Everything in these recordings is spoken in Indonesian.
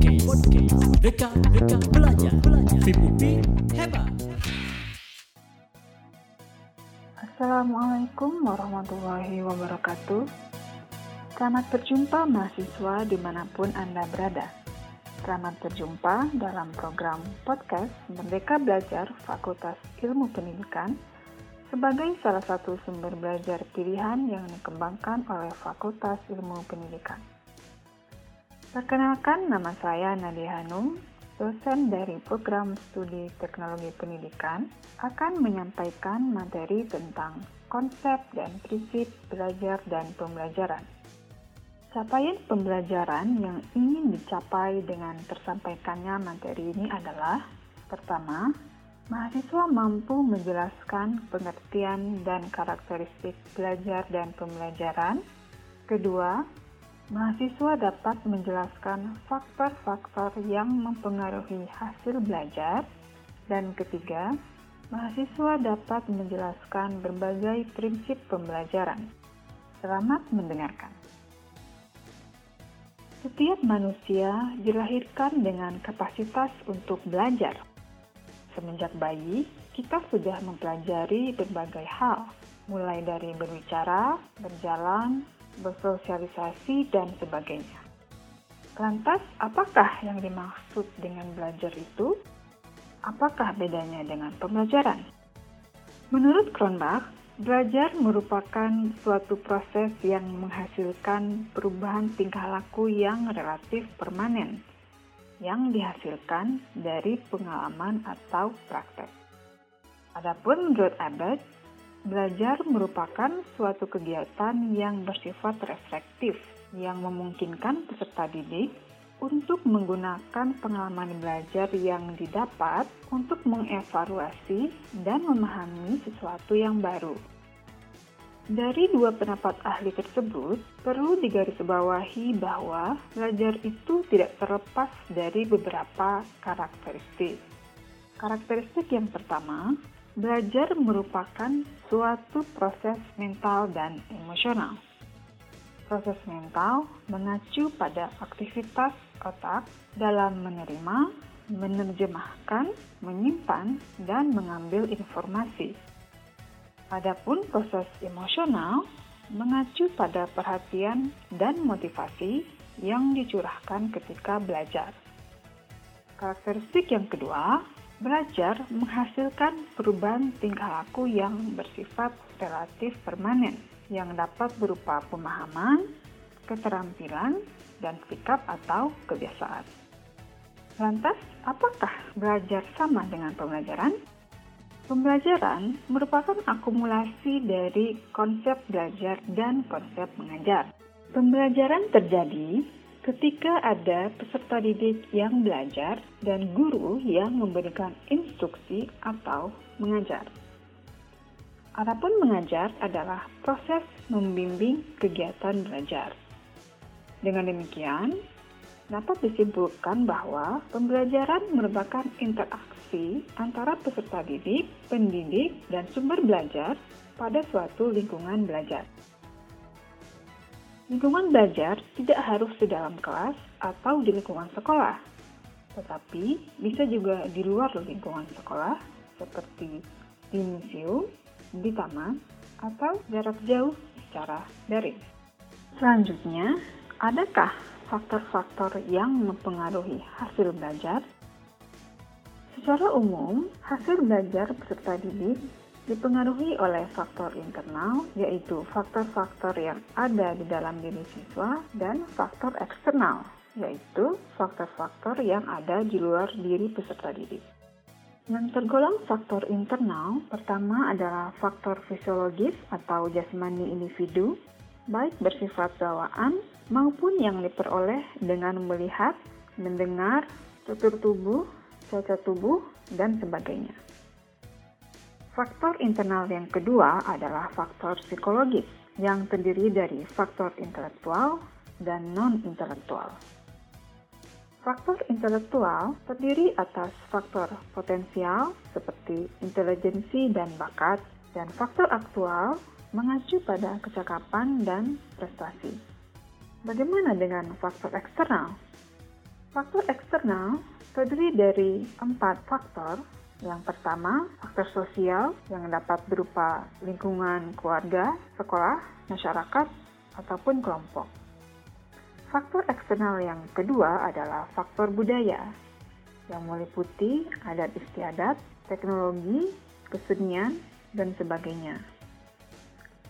Podcast, podcast, Deka, belajar, belajar. Hebat. Assalamualaikum warahmatullahi wabarakatuh. Selamat berjumpa mahasiswa di mana pun Anda berada. Selamat berjumpa dalam program podcast Merdeka Belajar Fakultas Ilmu Pendidikan sebagai salah satu sumber belajar pilihan yang dikembangkan oleh Fakultas Ilmu Pendidikan. Perkenalkan nama saya Nadia Hanum, dosen dari program studi teknologi pendidikan akan menyampaikan materi tentang konsep dan prinsip belajar dan pembelajaran. Capaian pembelajaran yang ingin dicapai dengan tersampaikannya materi ini adalah pertama, Mahasiswa mampu menjelaskan pengertian dan karakteristik belajar dan pembelajaran. Kedua, mahasiswa dapat menjelaskan faktor-faktor yang mempengaruhi hasil belajar. Dan ketiga, mahasiswa dapat menjelaskan berbagai prinsip pembelajaran. Selamat mendengarkan. Setiap manusia dilahirkan dengan kapasitas untuk belajar Semenjak bayi, kita sudah mempelajari berbagai hal, mulai dari berbicara, berjalan, bersosialisasi, dan sebagainya. Lantas, apakah yang dimaksud dengan belajar itu? Apakah bedanya dengan pembelajaran? Menurut Kronbach, belajar merupakan suatu proses yang menghasilkan perubahan tingkah laku yang relatif permanen yang dihasilkan dari pengalaman atau praktek. Adapun menurut Abbott, belajar merupakan suatu kegiatan yang bersifat reflektif yang memungkinkan peserta didik untuk menggunakan pengalaman belajar yang didapat untuk mengevaluasi dan memahami sesuatu yang baru. Dari dua pendapat ahli tersebut, perlu digarisbawahi bahwa belajar itu tidak terlepas dari beberapa karakteristik. Karakteristik yang pertama, belajar merupakan suatu proses mental dan emosional. Proses mental mengacu pada aktivitas otak dalam menerima, menerjemahkan, menyimpan, dan mengambil informasi. Adapun proses emosional mengacu pada perhatian dan motivasi yang dicurahkan ketika belajar. Karakteristik yang kedua, belajar menghasilkan perubahan tingkah laku yang bersifat relatif permanen yang dapat berupa pemahaman, keterampilan, dan sikap atau kebiasaan. Lantas, apakah belajar sama dengan pembelajaran? Pembelajaran merupakan akumulasi dari konsep belajar dan konsep mengajar. Pembelajaran terjadi ketika ada peserta didik yang belajar dan guru yang memberikan instruksi atau mengajar. Adapun mengajar adalah proses membimbing kegiatan belajar. Dengan demikian, dapat disimpulkan bahwa pembelajaran merupakan interaksi antara peserta didik, pendidik, dan sumber belajar pada suatu lingkungan belajar. Lingkungan belajar tidak harus di dalam kelas atau di lingkungan sekolah, tetapi bisa juga di luar lingkungan sekolah, seperti di museum, di taman, atau jarak jauh secara daring. Selanjutnya, adakah faktor-faktor yang mempengaruhi hasil belajar? Secara umum, hasil belajar peserta didik dipengaruhi oleh faktor internal, yaitu faktor-faktor yang ada di dalam diri siswa, dan faktor eksternal, yaitu faktor-faktor yang ada di luar diri peserta didik. Yang tergolong faktor internal, pertama adalah faktor fisiologis atau jasmani individu, baik bersifat bawaan maupun yang diperoleh dengan melihat, mendengar, tutur tubuh, cacat tubuh, dan sebagainya. Faktor internal yang kedua adalah faktor psikologis yang terdiri dari faktor intelektual dan non-intelektual. Faktor intelektual terdiri atas faktor potensial seperti intelijensi dan bakat, dan faktor aktual mengacu pada kecakapan dan prestasi. Bagaimana dengan faktor eksternal? Faktor eksternal terdiri dari empat faktor. Yang pertama, faktor sosial yang dapat berupa lingkungan keluarga, sekolah, masyarakat, ataupun kelompok. Faktor eksternal yang kedua adalah faktor budaya yang meliputi adat istiadat, teknologi, kesenian, dan sebagainya.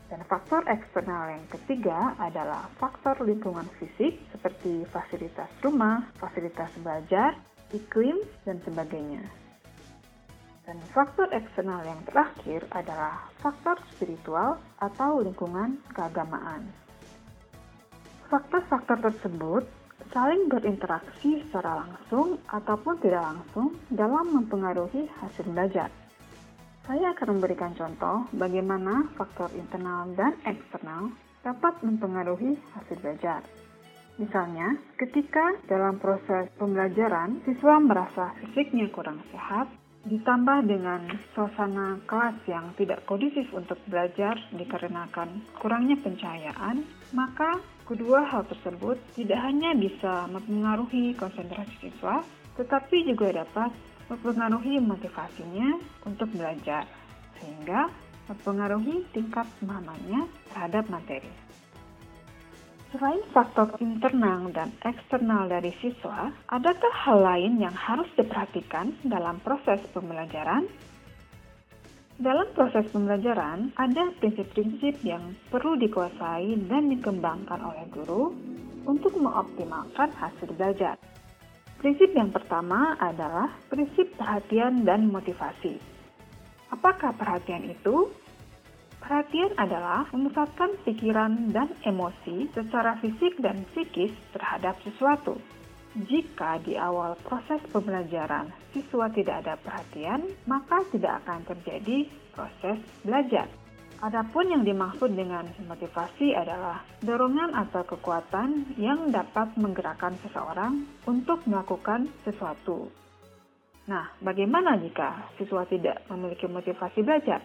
Dan faktor eksternal yang ketiga adalah faktor lingkungan fisik seperti fasilitas rumah, fasilitas belajar, iklim, dan sebagainya. Dan faktor eksternal yang terakhir adalah faktor spiritual atau lingkungan keagamaan. Faktor-faktor tersebut saling berinteraksi secara langsung ataupun tidak langsung dalam mempengaruhi hasil belajar. Saya akan memberikan contoh bagaimana faktor internal dan eksternal dapat mempengaruhi hasil belajar. Misalnya, ketika dalam proses pembelajaran siswa merasa fisiknya kurang sehat, ditambah dengan suasana kelas yang tidak kondusif untuk belajar dikarenakan kurangnya pencahayaan, maka kedua hal tersebut tidak hanya bisa mempengaruhi konsentrasi siswa, tetapi juga dapat mempengaruhi motivasinya untuk belajar, sehingga mempengaruhi tingkat pemahamannya terhadap materi. Selain faktor internal dan eksternal dari siswa, adakah hal lain yang harus diperhatikan dalam proses pembelajaran? Dalam proses pembelajaran, ada prinsip-prinsip yang perlu dikuasai dan dikembangkan oleh guru untuk mengoptimalkan hasil belajar. Prinsip yang pertama adalah prinsip perhatian dan motivasi. Apakah perhatian itu? Perhatian adalah memusatkan pikiran dan emosi secara fisik dan psikis terhadap sesuatu. Jika di awal proses pembelajaran siswa tidak ada perhatian, maka tidak akan terjadi proses belajar. Adapun yang dimaksud dengan motivasi adalah dorongan atau kekuatan yang dapat menggerakkan seseorang untuk melakukan sesuatu. Nah, bagaimana jika siswa tidak memiliki motivasi belajar?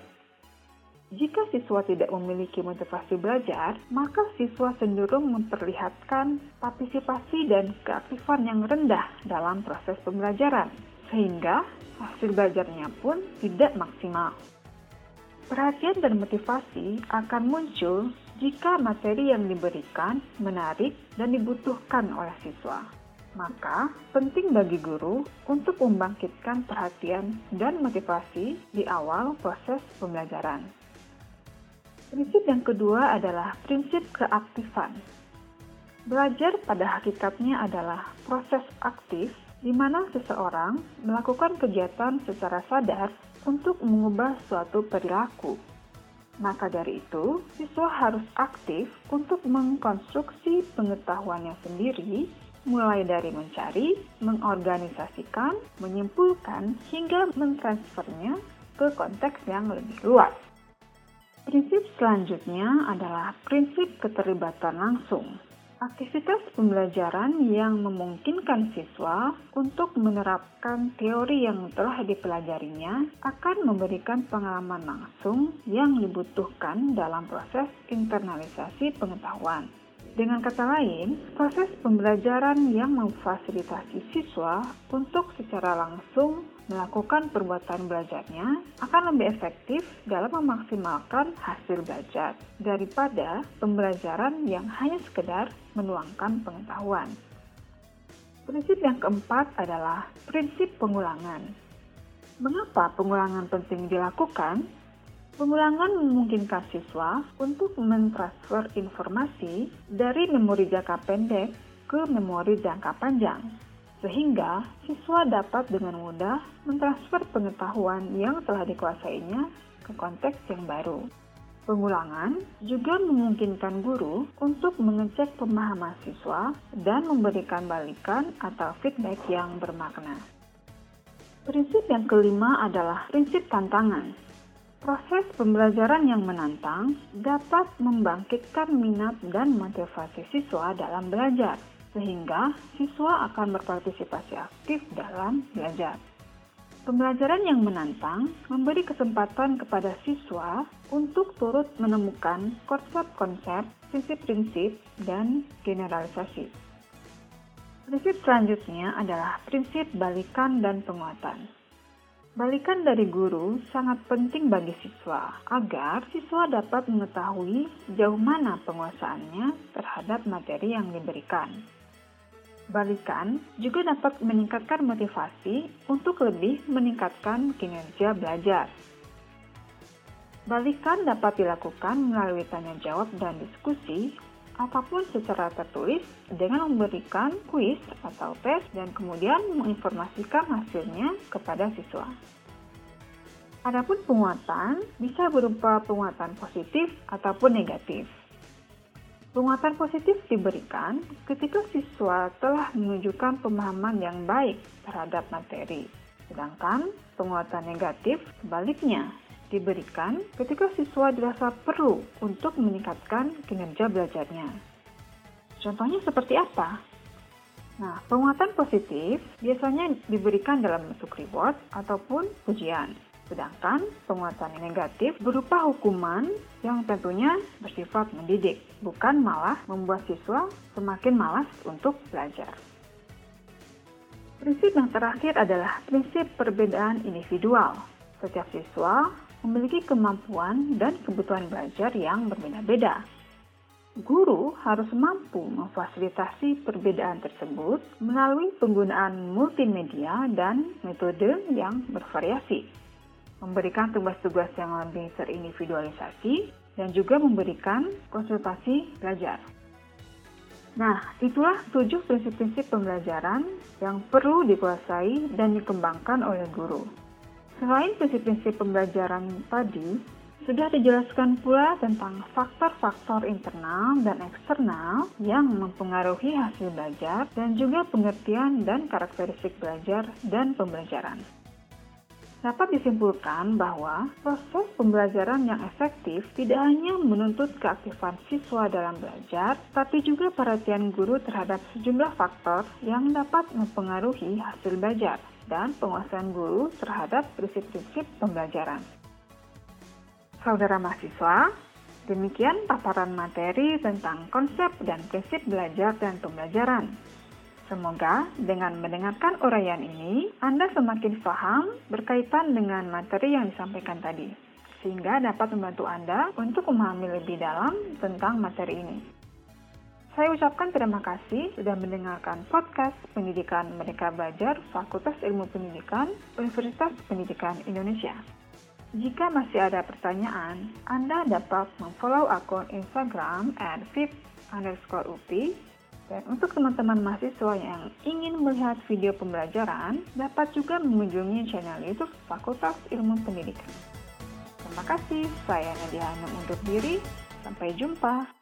Jika siswa tidak memiliki motivasi belajar, maka siswa cenderung memperlihatkan partisipasi dan keaktifan yang rendah dalam proses pembelajaran, sehingga hasil belajarnya pun tidak maksimal. Perhatian dan motivasi akan muncul jika materi yang diberikan menarik dan dibutuhkan oleh siswa. Maka, penting bagi guru untuk membangkitkan perhatian dan motivasi di awal proses pembelajaran. Prinsip yang kedua adalah prinsip keaktifan. Belajar pada hakikatnya adalah proses aktif di mana seseorang melakukan kegiatan secara sadar untuk mengubah suatu perilaku. Maka dari itu, siswa harus aktif untuk mengkonstruksi pengetahuannya sendiri, mulai dari mencari, mengorganisasikan, menyimpulkan, hingga mentransfernya ke konteks yang lebih luas. Prinsip selanjutnya adalah prinsip keterlibatan langsung. Aktivitas pembelajaran yang memungkinkan siswa untuk menerapkan teori yang telah dipelajarinya akan memberikan pengalaman langsung yang dibutuhkan dalam proses internalisasi pengetahuan. Dengan kata lain, proses pembelajaran yang memfasilitasi siswa untuk secara langsung melakukan perbuatan belajarnya akan lebih efektif dalam memaksimalkan hasil belajar daripada pembelajaran yang hanya sekedar menuangkan pengetahuan. Prinsip yang keempat adalah prinsip pengulangan. Mengapa pengulangan penting dilakukan? Pengulangan memungkinkan siswa untuk mentransfer informasi dari memori jangka pendek ke memori jangka panjang, sehingga siswa dapat dengan mudah mentransfer pengetahuan yang telah dikuasainya ke konteks yang baru. Pengulangan juga memungkinkan guru untuk mengecek pemahaman siswa dan memberikan balikan atau feedback yang bermakna. Prinsip yang kelima adalah prinsip tantangan. Proses pembelajaran yang menantang dapat membangkitkan minat dan motivasi siswa dalam belajar, sehingga siswa akan berpartisipasi aktif dalam belajar. Pembelajaran yang menantang memberi kesempatan kepada siswa untuk turut menemukan konsep-konsep, prinsip-prinsip, dan generalisasi. Prinsip selanjutnya adalah prinsip balikan dan penguatan. Balikan dari guru sangat penting bagi siswa agar siswa dapat mengetahui sejauh mana penguasaannya terhadap materi yang diberikan. Balikan juga dapat meningkatkan motivasi untuk lebih meningkatkan kinerja belajar. Balikan dapat dilakukan melalui tanya jawab dan diskusi ataupun secara tertulis dengan memberikan kuis atau tes dan kemudian menginformasikan hasilnya kepada siswa. Adapun penguatan bisa berupa penguatan positif ataupun negatif. Penguatan positif diberikan ketika siswa telah menunjukkan pemahaman yang baik terhadap materi, sedangkan penguatan negatif sebaliknya diberikan ketika siswa dirasa perlu untuk meningkatkan kinerja belajarnya. Contohnya seperti apa? Nah, penguatan positif biasanya diberikan dalam bentuk reward ataupun pujian. Sedangkan penguatan negatif berupa hukuman yang tentunya bersifat mendidik, bukan malah membuat siswa semakin malas untuk belajar. Prinsip yang terakhir adalah prinsip perbedaan individual. Setiap siswa memiliki kemampuan dan kebutuhan belajar yang berbeda-beda. Guru harus mampu memfasilitasi perbedaan tersebut melalui penggunaan multimedia dan metode yang bervariasi, memberikan tugas-tugas yang lebih terindividualisasi, dan juga memberikan konsultasi belajar. Nah, itulah tujuh prinsip-prinsip pembelajaran yang perlu dikuasai dan dikembangkan oleh guru. Selain prinsip-prinsip pembelajaran tadi, sudah dijelaskan pula tentang faktor-faktor internal dan eksternal yang mempengaruhi hasil belajar dan juga pengertian dan karakteristik belajar dan pembelajaran. Dapat disimpulkan bahwa proses pembelajaran yang efektif tidak hanya menuntut keaktifan siswa dalam belajar, tapi juga perhatian guru terhadap sejumlah faktor yang dapat mempengaruhi hasil belajar dan penguasaan guru terhadap prinsip-prinsip pembelajaran. Saudara mahasiswa, demikian paparan materi tentang konsep dan prinsip belajar dan pembelajaran. Semoga dengan mendengarkan uraian ini, Anda semakin paham berkaitan dengan materi yang disampaikan tadi, sehingga dapat membantu Anda untuk memahami lebih dalam tentang materi ini. Saya ucapkan terima kasih sudah mendengarkan podcast Pendidikan Mereka Belajar Fakultas Ilmu Pendidikan Universitas Pendidikan Indonesia. Jika masih ada pertanyaan, Anda dapat memfollow akun Instagram at UPI dan untuk teman-teman mahasiswa yang ingin melihat video pembelajaran, dapat juga mengunjungi channel YouTube Fakultas Ilmu Pendidikan. Terima kasih, saya Nadia Hanum undur diri. Sampai jumpa.